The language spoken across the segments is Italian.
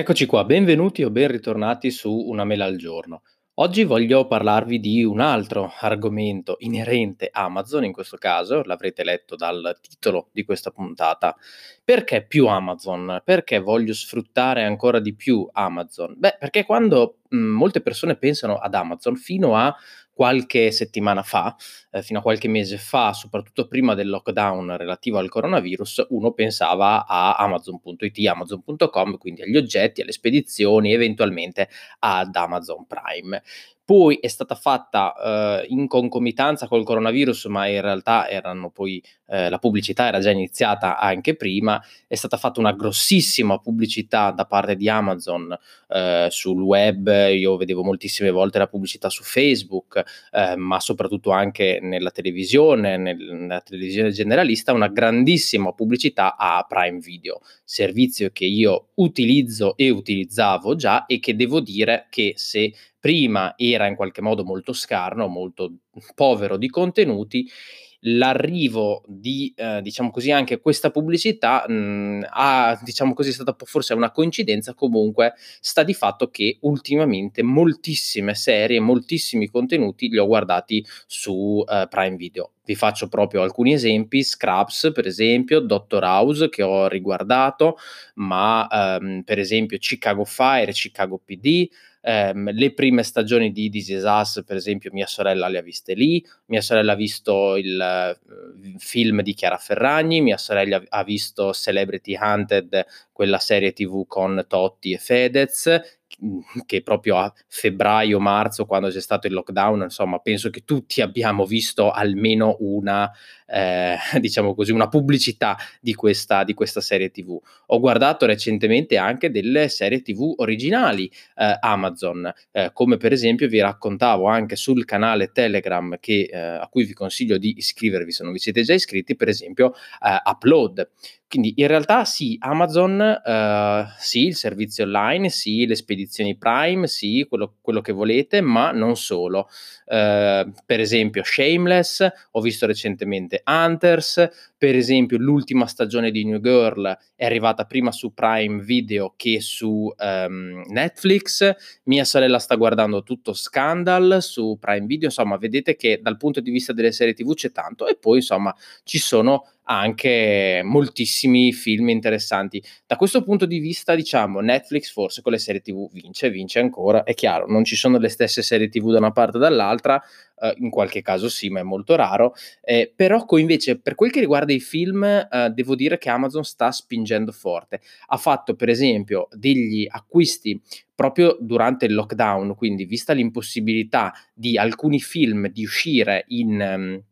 Eccoci qua, benvenuti o ben ritornati su Una mela al giorno. Oggi voglio parlarvi di un altro argomento inerente a Amazon, in questo caso, l'avrete letto dal titolo di questa puntata. Perché più Amazon? Perché voglio sfruttare ancora di più Amazon? Beh, perché quando mh, molte persone pensano ad Amazon fino a qualche settimana fa, eh, fino a qualche mese fa, soprattutto prima del lockdown relativo al coronavirus, uno pensava a Amazon.it, Amazon.com, quindi agli oggetti, alle spedizioni, eventualmente ad Amazon Prime poi è stata fatta eh, in concomitanza col coronavirus, ma in realtà poi eh, la pubblicità era già iniziata anche prima, è stata fatta una grossissima pubblicità da parte di Amazon eh, sul web, io vedevo moltissime volte la pubblicità su Facebook, eh, ma soprattutto anche nella televisione, nel, nella televisione generalista, una grandissima pubblicità a Prime Video, servizio che io utilizzo e utilizzavo già e che devo dire che se prima era in qualche modo molto scarno, molto povero di contenuti, l'arrivo di, eh, diciamo così, anche questa pubblicità mh, ha, diciamo così, è stata forse una coincidenza, comunque sta di fatto che ultimamente moltissime serie, moltissimi contenuti li ho guardati su eh, Prime Video. Vi faccio proprio alcuni esempi, Scraps per esempio, Doctor House che ho riguardato, ma ehm, per esempio Chicago Fire, Chicago PD, ehm, le prime stagioni di This Is Us, per esempio, mia sorella le ha viste lì, mia sorella ha visto il uh, film di Chiara Ferragni, mia sorella ha visto Celebrity Hunted, quella serie tv con Totti e Fedez, che proprio a febbraio-marzo, quando c'è stato il lockdown, insomma, penso che tutti abbiamo visto almeno una, eh, diciamo così, una pubblicità di questa, di questa serie TV. Ho guardato recentemente anche delle serie TV originali eh, Amazon, eh, come per esempio vi raccontavo anche sul canale Telegram che, eh, a cui vi consiglio di iscrivervi se non vi siete già iscritti, per esempio eh, Upload quindi in realtà sì, Amazon, uh, sì, il servizio online, sì, le spedizioni Prime, sì, quello, quello che volete, ma non solo. Uh, per esempio Shameless, ho visto recentemente Hunters, per esempio l'ultima stagione di New Girl è arrivata prima su Prime Video che su um, Netflix, mia sorella sta guardando tutto Scandal su Prime Video, insomma vedete che dal punto di vista delle serie tv c'è tanto e poi insomma ci sono anche moltissimi film interessanti. Da questo punto di vista, diciamo, Netflix forse con le serie TV vince, vince ancora. È chiaro, non ci sono le stesse serie TV da una parte o dall'altra, eh, in qualche caso sì, ma è molto raro. Eh, però invece, per quel che riguarda i film, eh, devo dire che Amazon sta spingendo forte. Ha fatto, per esempio, degli acquisti proprio durante il lockdown, quindi vista l'impossibilità di alcuni film di uscire in... Um,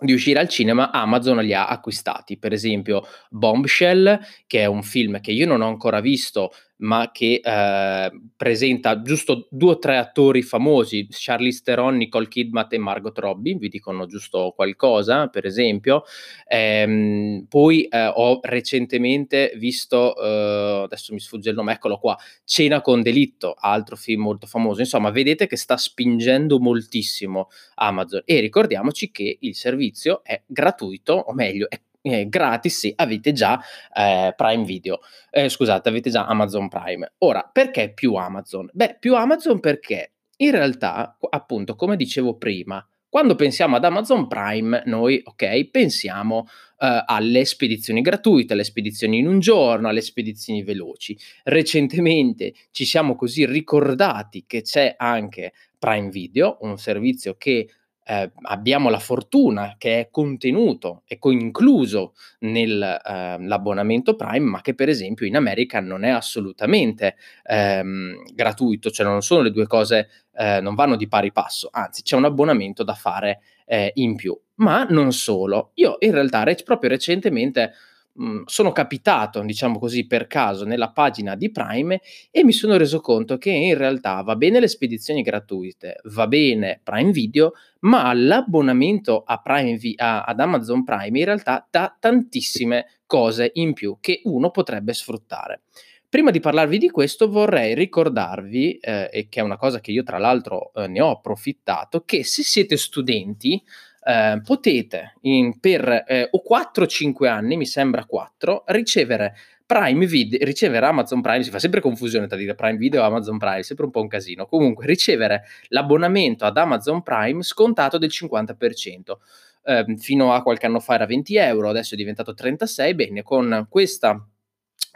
di uscire al cinema, Amazon li ha acquistati. Per esempio, Bombshell, che è un film che io non ho ancora visto, ma che eh, presenta giusto due o tre attori famosi, Charlize Theron, Nicole Kidman e Margot Robbie, vi dicono giusto qualcosa, per esempio. Ehm, poi eh, ho recentemente visto, eh, adesso mi sfugge il nome, eccolo qua, Cena con delitto, altro film molto famoso. Insomma, vedete che sta spingendo moltissimo Amazon e ricordiamoci che il servizio è gratuito, o meglio, è eh, gratis se avete già eh, Prime Video. Eh, scusate, avete già Amazon Prime. Ora, perché più Amazon? Beh, più Amazon perché in realtà, appunto, come dicevo prima, quando pensiamo ad Amazon Prime, noi, ok, pensiamo uh, alle spedizioni gratuite, alle spedizioni in un giorno, alle spedizioni veloci. Recentemente ci siamo così ricordati che c'è anche Prime Video, un servizio che eh, abbiamo la fortuna che è contenuto e coincluso nell'abbonamento ehm, eh, Prime, ma che per esempio in America non è assolutamente ehm, gratuito, cioè non sono le due cose, eh, non vanno di pari passo, anzi c'è un abbonamento da fare eh, in più. Ma non solo, io in realtà re- proprio recentemente Mhmm, sono capitato, diciamo così, per caso nella pagina di Prime e mi sono reso conto che in realtà va bene le spedizioni gratuite, va bene Prime Video, ma l'abbonamento a Prime a- ad Amazon Prime in realtà dà tantissime cose in più che uno potrebbe sfruttare. Prima di parlarvi di questo vorrei ricordarvi, eh, e che è una cosa che io tra l'altro eh, ne ho approfittato, che se siete studenti eh, potete in, per eh, o 4 o 5 anni, mi sembra 4, ricevere Prime Video, ricevere Amazon Prime, si fa sempre confusione tra dire Prime Video e Amazon Prime, sempre un po' un casino. Comunque, ricevere l'abbonamento ad Amazon Prime scontato del 50%. Eh, fino a qualche anno fa era 20 euro, adesso è diventato 36. Bene, con questa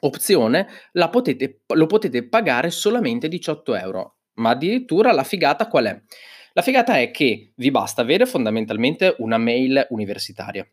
opzione potete, lo potete pagare solamente 18 euro. Ma addirittura la figata qual è? La figata è che vi basta avere fondamentalmente una mail universitaria.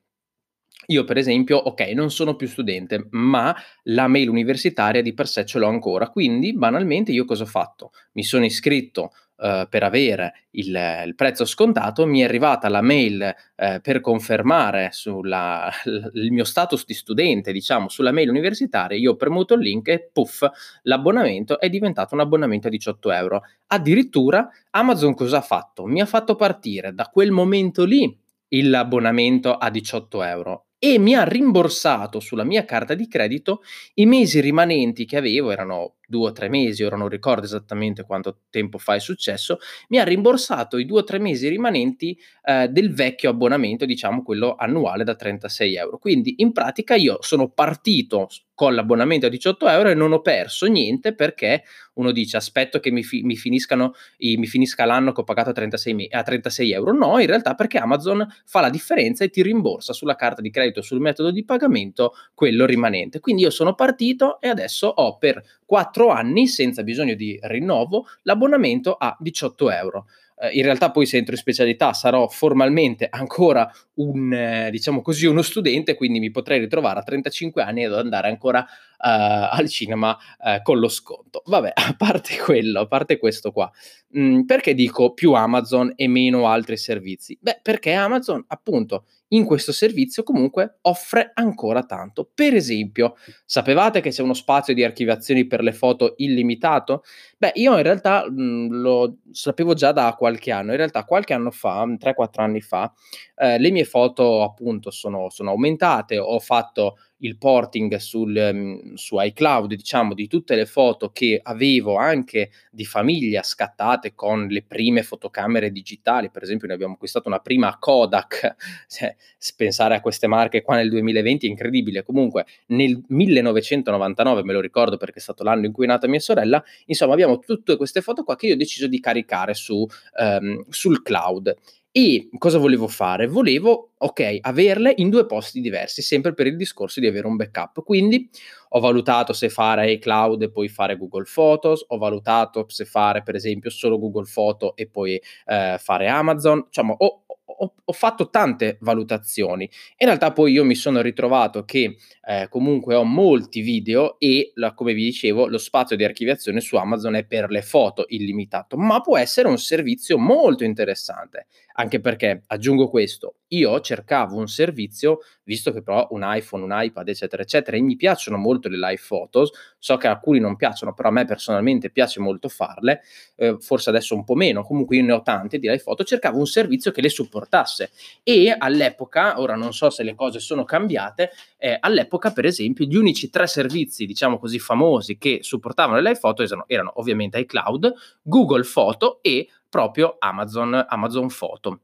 Io per esempio, ok, non sono più studente, ma la mail universitaria di per sé ce l'ho ancora, quindi banalmente io cosa ho fatto? Mi sono iscritto uh, per avere il, il, prezzo scontato, mi è arrivata la mail uh, per confermare sulla, il mio status di studente, diciamo, sulla mail universitaria, io ho premuto il link e puff, l'abbonamento è diventato un abbonamento a 18 euro. Addirittura Amazon cosa ha fatto? Mi ha fatto partire da quel momento lì l'abbonamento a 18 euro e mi ha rimborsato sulla mia carta di credito i mesi rimanenti che avevo, erano due o tre mesi, ora non ricordo esattamente quanto tempo fa è successo, mi ha rimborsato i due o tre mesi rimanenti eh, del vecchio abbonamento, diciamo quello annuale da 36 euro. Quindi in pratica io sono partito con l'abbonamento a 18 euro e non ho perso niente perché uno dice aspetto che mi, fi- mi, finiscano i- mi finisca l'anno che ho pagato a 36, me- a 36 euro. No, in realtà perché Amazon fa la differenza e ti rimborsa sulla carta di credito, sul metodo di pagamento, quello rimanente. Quindi io sono partito e adesso ho per 4 anni, senza bisogno di rinnovo, l'abbonamento a 18 euro. Eh, in realtà poi se entro in specialità sarò formalmente ancora un, eh, diciamo così, uno studente, quindi mi potrei ritrovare a 35 anni ed andare ancora al cinema uh, con lo sconto. Vabbè, a parte quello, a parte questo qua, mh, mm, perché dico più Amazon e meno altri servizi? Beh, perché Amazon appunto in questo servizio comunque offre ancora tanto. Per esempio, sapevate che c'è uno spazio di archiviazioni per le foto illimitato? Beh, io in realtà mh, mm, lo sapevo già da qualche anno, in realtà qualche anno fa, 3-4 anni fa, eh, le mie foto appunto sono, sono aumentate, ho fatto il porting sul, um, su iCloud, diciamo, di tutte le foto che avevo anche di famiglia scattate con le prime fotocamere digitali. Per esempio, ne abbiamo acquistato una prima Kodak. Se pensare a queste marche qua nel 2020 è incredibile. Comunque, nel 1999, me lo ricordo perché è stato l'anno in cui è nata mia sorella, insomma, abbiamo tutte queste foto qua che io ho deciso di caricare su, um, sul cloud. E cosa volevo fare? Volevo, ok, averle in due posti diversi, sempre per il discorso di avere un backup. Quindi ho valutato se fare iCloud e poi fare Google Photos, ho valutato se fare per esempio solo Google Photo e poi eh, fare Amazon. Diciamo, ho, ho, ho, fatto tante valutazioni. In realtà poi io mi sono ritrovato che eh, comunque ho molti video e, la, come vi dicevo, lo spazio di archiviazione su Amazon è per le foto illimitato, ma può essere un servizio molto interessante. Anche perché, aggiungo questo, io cercavo un servizio, visto che però un iPhone, un iPad, eccetera, eccetera, e mi piacciono molto le live photos, so che alcuni non piacciono, però a me personalmente piace molto farle, eh, forse adesso un po' meno, comunque io ne ho tante di live photo, cercavo un servizio che le supportasse e all'epoca, ora non so se le cose sono cambiate, eh, all'epoca per esempio gli unici tre servizi, diciamo così, famosi che supportavano le live photo erano, erano ovviamente iCloud, Google Photo e proprio Amazon, Amazon Photo.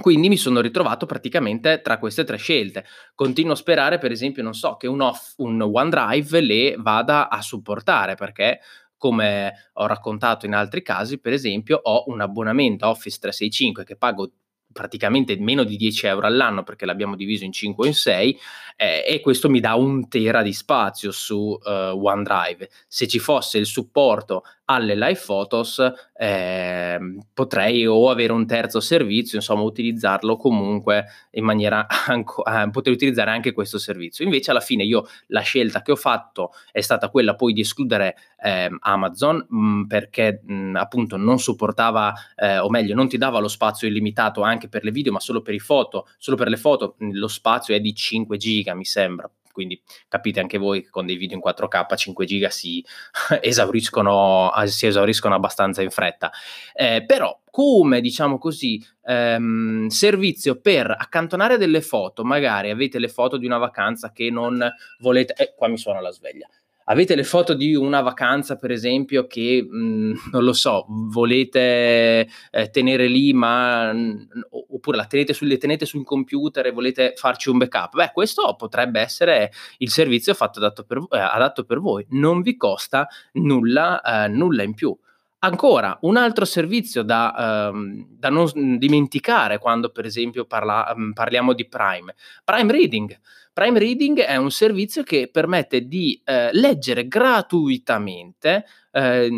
Quindi mi sono ritrovato praticamente tra queste tre scelte. Continuo a sperare, per esempio, non so, che un, off, un OneDrive le vada a supportare, perché come ho raccontato in altri casi, per esempio, ho un abbonamento Office 365 che pago praticamente meno di 10 euro all'anno perché l'abbiamo diviso in 5 o in 6 eh, e questo mi dà un tera di spazio su uh, OneDrive. Se ci fosse il supporto alle live photos eh, potrei o avere un terzo servizio, insomma utilizzarlo comunque in maniera anco, eh, poter utilizzare anche questo servizio. Invece alla fine io la scelta che ho fatto è stata quella poi di escludere eh, Amazon mh, mm, perché mh, mm, appunto non supportava eh, o meglio non ti dava lo spazio illimitato anche per le video ma solo per i foto, solo per le foto mh, lo spazio è di 5 giga mi sembra quindi capite anche voi che con dei video in 4K 5 giga si esauriscono, si esauriscono abbastanza in fretta. Eh, però come diciamo così ehm, servizio per accantonare delle foto, magari avete le foto di una vacanza che non volete, eh, qua mi suona la sveglia, avete le foto di una vacanza, per esempio, che mh, mm, non lo so, volete eh, tenere lì, ma mh, oppure la tenete, sul, le tenete sul computer e volete farci un backup. Beh, questo potrebbe essere il servizio fatto adatto per, eh, adatto per voi. Non vi costa nulla, eh, nulla in più. Ancora, un altro servizio da, ehm, da non dimenticare quando, per esempio, parla, mm, parliamo di Prime. Prime Reading. Prime Reading è un servizio che permette di eh, leggere gratuitamente eh,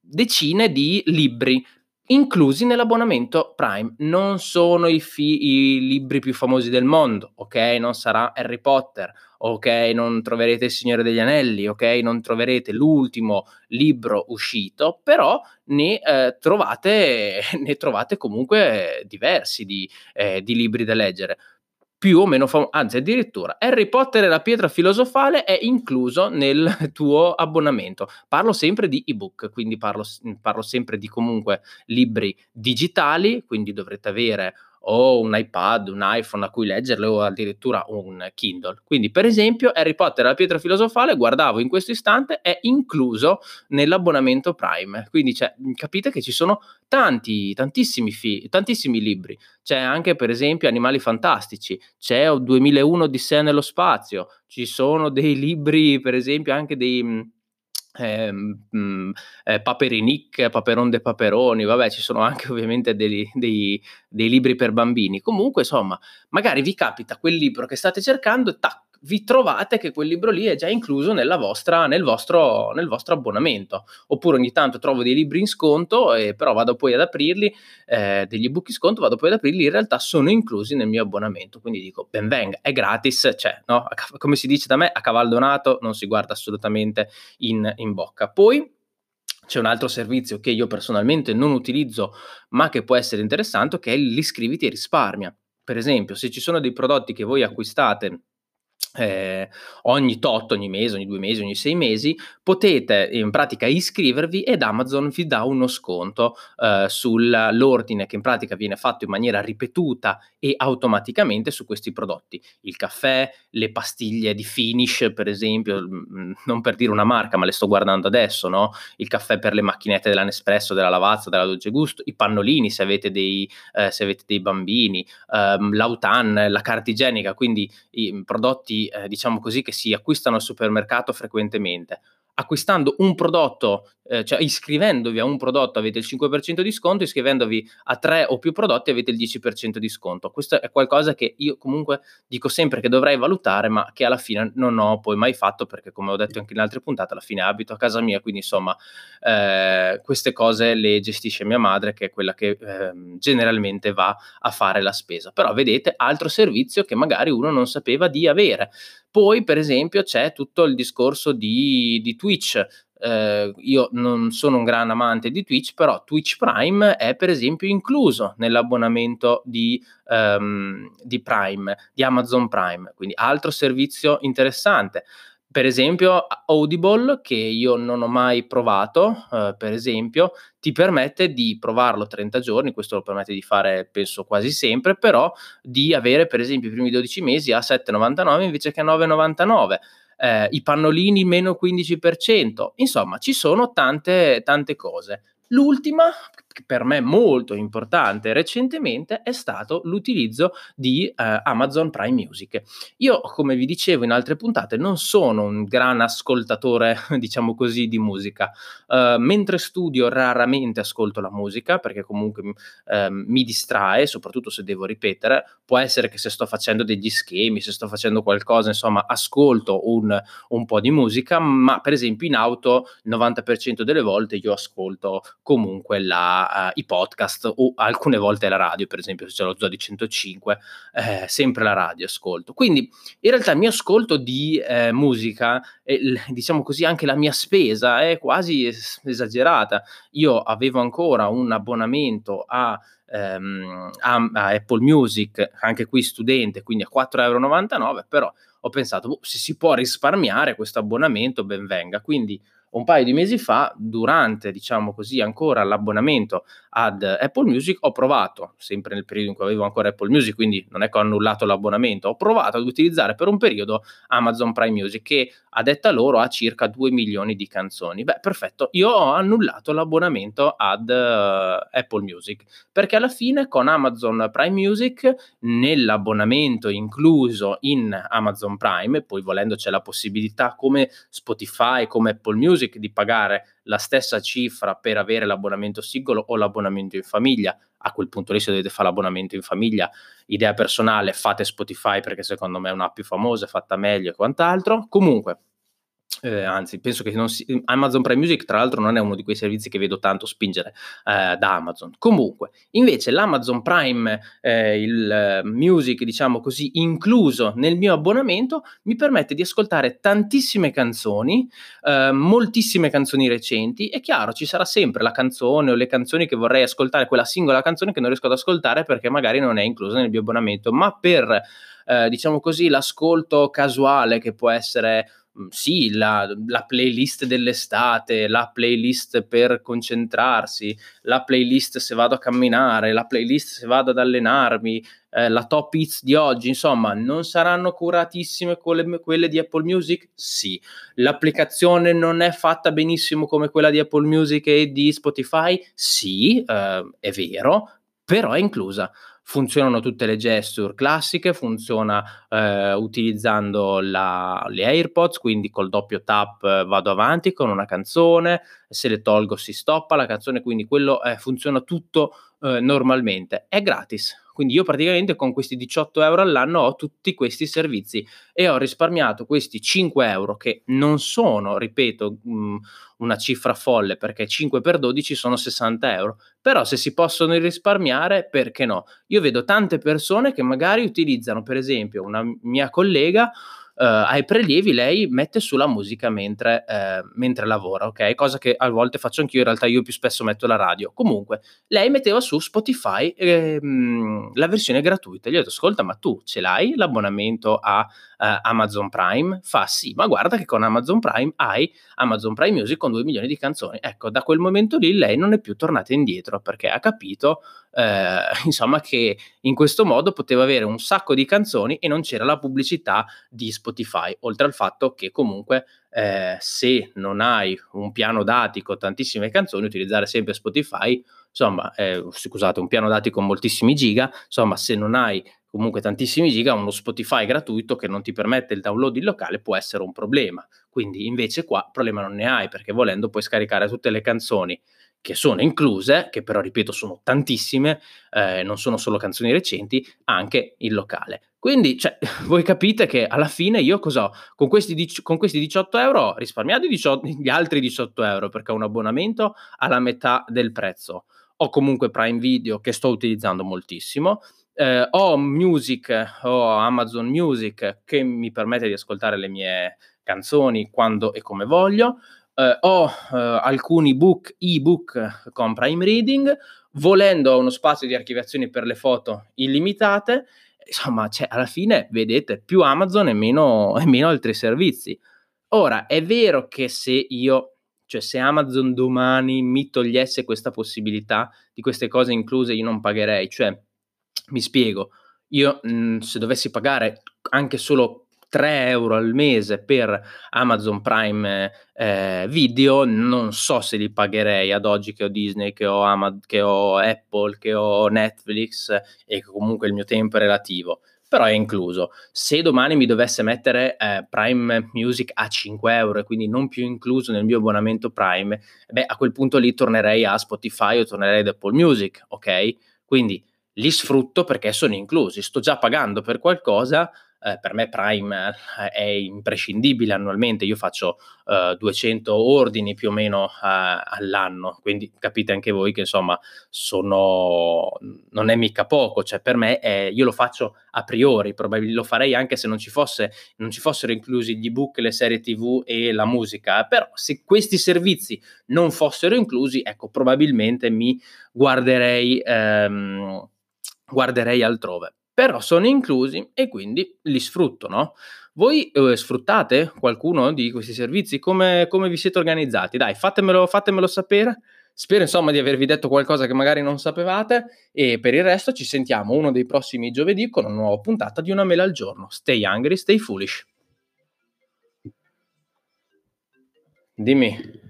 decine di libri inclusi nell'abbonamento Prime. Non sono i, fi- i, libri più famosi del mondo, ok? Non sarà Harry Potter, ok? Non troverete Il Signore degli Anelli, ok? Non troverete l'ultimo libro uscito, però ne, eh, trovate, ne trovate comunque diversi di, eh, di libri da leggere più o meno famoso, anzi addirittura Harry Potter e la pietra filosofale è incluso nel tuo abbonamento. Parlo sempre di ebook, quindi parlo, parlo sempre di comunque libri digitali, quindi dovrete avere o un iPad, un iPhone a cui leggerle o addirittura un Kindle. Quindi, per esempio, Harry Potter e la pietra filosofale, guardavo in questo istante, è incluso nell'abbonamento Prime. Quindi cioè, capite che ci sono tanti, tantissimi, fi- tantissimi libri. C'è anche, per esempio, Animali Fantastici, c'è 2001 di sé nello spazio, ci sono dei libri, per esempio, anche dei eh, mh, eh, Paperinic, Paperon de Paperoni, vabbè ci sono anche ovviamente dei, dei, dei, libri per bambini. Comunque insomma, magari vi capita quel libro che state cercando e tac, vi trovate che quel libro lì è già incluso vostra, nel, vostro, nel, vostro, abbonamento. Oppure ogni tanto trovo dei libri in sconto, e però vado poi ad aprirli, eh, degli ebook in sconto, vado poi ad aprirli, in realtà sono inclusi nel mio abbonamento. Quindi dico, ben venga, è gratis, cioè, no? come si dice da me, a cavallo donato non si guarda assolutamente in, in bocca. Poi c'è un altro servizio che io personalmente non utilizzo, ma che può essere interessante, che è l'iscriviti e risparmia. Per esempio, se ci sono dei prodotti che voi acquistate eh, ogni tot, ogni mese, ogni due mesi, ogni sei mesi, potete in pratica iscrivervi ed Amazon vi dà uno sconto eh, sull'ordine che in pratica viene fatto in maniera ripetuta e automaticamente su questi prodotti. Il caffè, le pastiglie di finish, per esempio, non per dire una marca, ma le sto guardando adesso, no? Il caffè per le macchinette della Nespresso, della Lavazza, della Dolce Gusto, i pannolini se avete dei, eh, se avete dei bambini, ehm, l'autan, la carta igienica, quindi i prodotti eh, diciamo così, che si acquistano al supermercato frequentemente acquistando un prodotto, eh, cioè iscrivendovi a un prodotto avete il 5% di sconto, iscrivendovi a tre o più prodotti avete il 10% di sconto. Questo è qualcosa che io comunque dico sempre che dovrei valutare, ma che alla fine non ho poi mai fatto perché come ho detto anche in altre puntate, alla fine abito a casa mia, quindi insomma eh, queste cose le gestisce mia madre che è quella che eh, generalmente va a fare la spesa. Però vedete altro servizio che magari uno non sapeva di avere. Poi, per esempio, c'è tutto il discorso di, di Twitch. Eh, io non sono un gran amante di Twitch, però Twitch Prime è per esempio incluso nell'abbonamento di, um, di Prime, di Amazon Prime, quindi altro servizio interessante per esempio Audible, che io non ho mai provato, eh, per esempio, ti permette di provarlo 30 giorni, questo lo permette di fare penso quasi sempre, però di avere per esempio i primi 12 mesi a 7,99 invece che a 9,99. Eh, I pannolini meno 15%, insomma ci sono tante, tante cose. L'ultima, per me molto importante recentemente, è stato l'utilizzo di eh, Amazon Prime Music. Io, come vi dicevo in altre puntate, non sono un gran ascoltatore, diciamo così, di musica. Uh, mentre studio raramente ascolto la musica, perché comunque uh, mi distrae, soprattutto se devo ripetere. Può essere che se sto facendo degli schemi, se sto facendo qualcosa, insomma, ascolto un, un po' di musica, ma per esempio in auto il 90% delle volte io ascolto comunque la, uh, i podcast o alcune volte la radio, per esempio se c'è lo Zodi 105, eh, sempre la radio ascolto. Quindi in realtà il mio ascolto di eh, musica, e, diciamo così anche la mia spesa è quasi esagerata. Io avevo ancora un abbonamento a ehm, a, a, Apple Music, anche qui studente, quindi a 4,99 euro, però ho pensato, boh, se si può risparmiare questo abbonamento, ben venga. Quindi un paio di mesi fa, durante, diciamo così, ancora l'abbonamento ad Apple Music, ho provato, sempre nel periodo in cui avevo ancora Apple Music, quindi non è che ho annullato l'abbonamento, ho provato ad utilizzare per un periodo Amazon Prime Music, che a detta loro ha circa 2 milioni di canzoni. Beh, perfetto, io ho annullato l'abbonamento ad uh, Apple Music, perché alla fine con Amazon Prime Music, nell'abbonamento incluso in Amazon Prime, poi volendo c'è la possibilità come Spotify, come Apple Music, Music di pagare la stessa cifra per avere l'abbonamento singolo o l'abbonamento in famiglia. A quel punto lì, se dovete fare l'abbonamento in famiglia, idea personale, fate Spotify perché secondo me è una più famosa, fatta meglio e quant'altro. Comunque, eh, anzi, penso che si, Amazon Prime Music, tra l'altro, non è uno di quei servizi che vedo tanto spingere eh, da Amazon. Comunque, invece, l'Amazon Prime, eh, il eh, Music, diciamo così, incluso nel mio abbonamento, mi permette di ascoltare tantissime canzoni, eh, moltissime canzoni recenti. È chiaro, ci sarà sempre la canzone o le canzoni che vorrei ascoltare, quella singola canzone che non riesco ad ascoltare perché magari non è inclusa nel mio abbonamento, ma per eh, diciamo così, l'ascolto casuale che può essere sì, la, la, playlist dell'estate, la playlist per concentrarsi, la playlist se vado a camminare, la playlist se vado ad allenarmi, eh, la top hits di oggi, insomma, non saranno curatissime quelle, quelle, di Apple Music? Sì. L'applicazione non è fatta benissimo come quella di Apple Music e di Spotify? Sì, eh, è vero, però è inclusa funzionano tutte le gesture classiche, funziona eh, utilizzando la, le AirPods, quindi col doppio tap eh, vado avanti con una canzone, se le tolgo si stoppa la canzone, quindi quello eh, funziona tutto eh, normalmente. È gratis, quindi io praticamente con questi 18 euro all'anno ho tutti questi servizi e ho risparmiato questi 5 euro che non sono, ripeto, mm, una cifra folle perché 5 per 12 sono 60 euro. Però se si possono risparmiare, perché no? Io vedo tante persone che magari utilizzano, per esempio, una mia collega ai prelievi lei mette sulla musica mentre, uh, mentre, lavora, ok? Cosa che a volte faccio anch'io, in realtà io più spesso metto la radio. Comunque, lei metteva su Spotify ehm, la versione gratuita. Gli ho detto, ascolta, ma tu ce l'hai l'abbonamento a uh, Amazon Prime? Fa sì, ma guarda che con Amazon Prime hai Amazon Prime Music con 2 milioni di canzoni. Ecco, da quel momento lì lei non è più tornata indietro perché ha capito eh, insomma che in questo modo poteva avere un sacco di canzoni e non c'era la pubblicità di Spotify, oltre al fatto che comunque eh, se non hai un piano dati con tantissime canzoni, utilizzare sempre Spotify, insomma, eh, scusate, un piano dati con moltissimi giga, insomma, se non hai comunque tantissimi giga, uno Spotify gratuito che non ti permette il download in locale può essere un problema. Quindi invece qua problema non ne hai perché volendo puoi scaricare tutte le canzoni che sono incluse, che però ripeto sono tantissime, eh, non sono solo canzoni recenti, anche il locale. Quindi cioè, voi capite che alla fine io cosa Con questi, con questi 18 euro ho risparmiato 18, gli altri 18 euro perché ho un abbonamento alla metà del prezzo. Ho comunque Prime Video che sto utilizzando moltissimo. Eh, ho Music, ho Amazon Music che mi permette di ascoltare le mie canzoni quando e come voglio eh, ho eh, alcuni book, ebook con Prime Reading, volendo uno spazio di archiviazione per le foto illimitate, insomma, cioè, alla fine vedete più Amazon e meno, e meno altri servizi. Ora, è vero che se io, cioè se Amazon domani mi togliesse questa possibilità di queste cose incluse, io non pagherei, cioè, mi spiego, io mh, se dovessi pagare anche solo 3 euro al mese per Amazon Prime eh, Video, non so se li pagherei ad oggi che ho Disney, che ho, Amazon, che ho Apple, che ho Netflix e che comunque il mio tempo è relativo. Però è incluso. Se domani mi dovesse mettere eh, Prime Music a 5 euro e quindi non più incluso nel mio abbonamento Prime, beh, a quel punto lì tornerei a Spotify o tornerei ad Apple Music, ok? Quindi li sfrutto perché sono inclusi. Sto già pagando per qualcosa eh, per me Prime eh, è imprescindibile annualmente, io faccio eh, 200 ordini più o meno eh, all'anno, quindi capite anche voi che insomma sono, non è mica poco, cioè per me è, io lo faccio a priori, probabilmente lo farei anche se non ci, fosse, non ci fossero inclusi gli ebook, le serie tv e la musica, però se questi servizi non fossero inclusi, ecco probabilmente mi guarderei, ehm, guarderei altrove però sono inclusi e quindi li sfrutto, no? Voi eh, sfruttate qualcuno di questi servizi? Come, come vi siete organizzati? Dai, fatemelo, fatemelo sapere. Spero insomma di avervi detto qualcosa che magari non sapevate e per il resto ci sentiamo uno dei prossimi giovedì con una nuova puntata di Una mela al giorno. Stay hungry, stay foolish. Dimmi.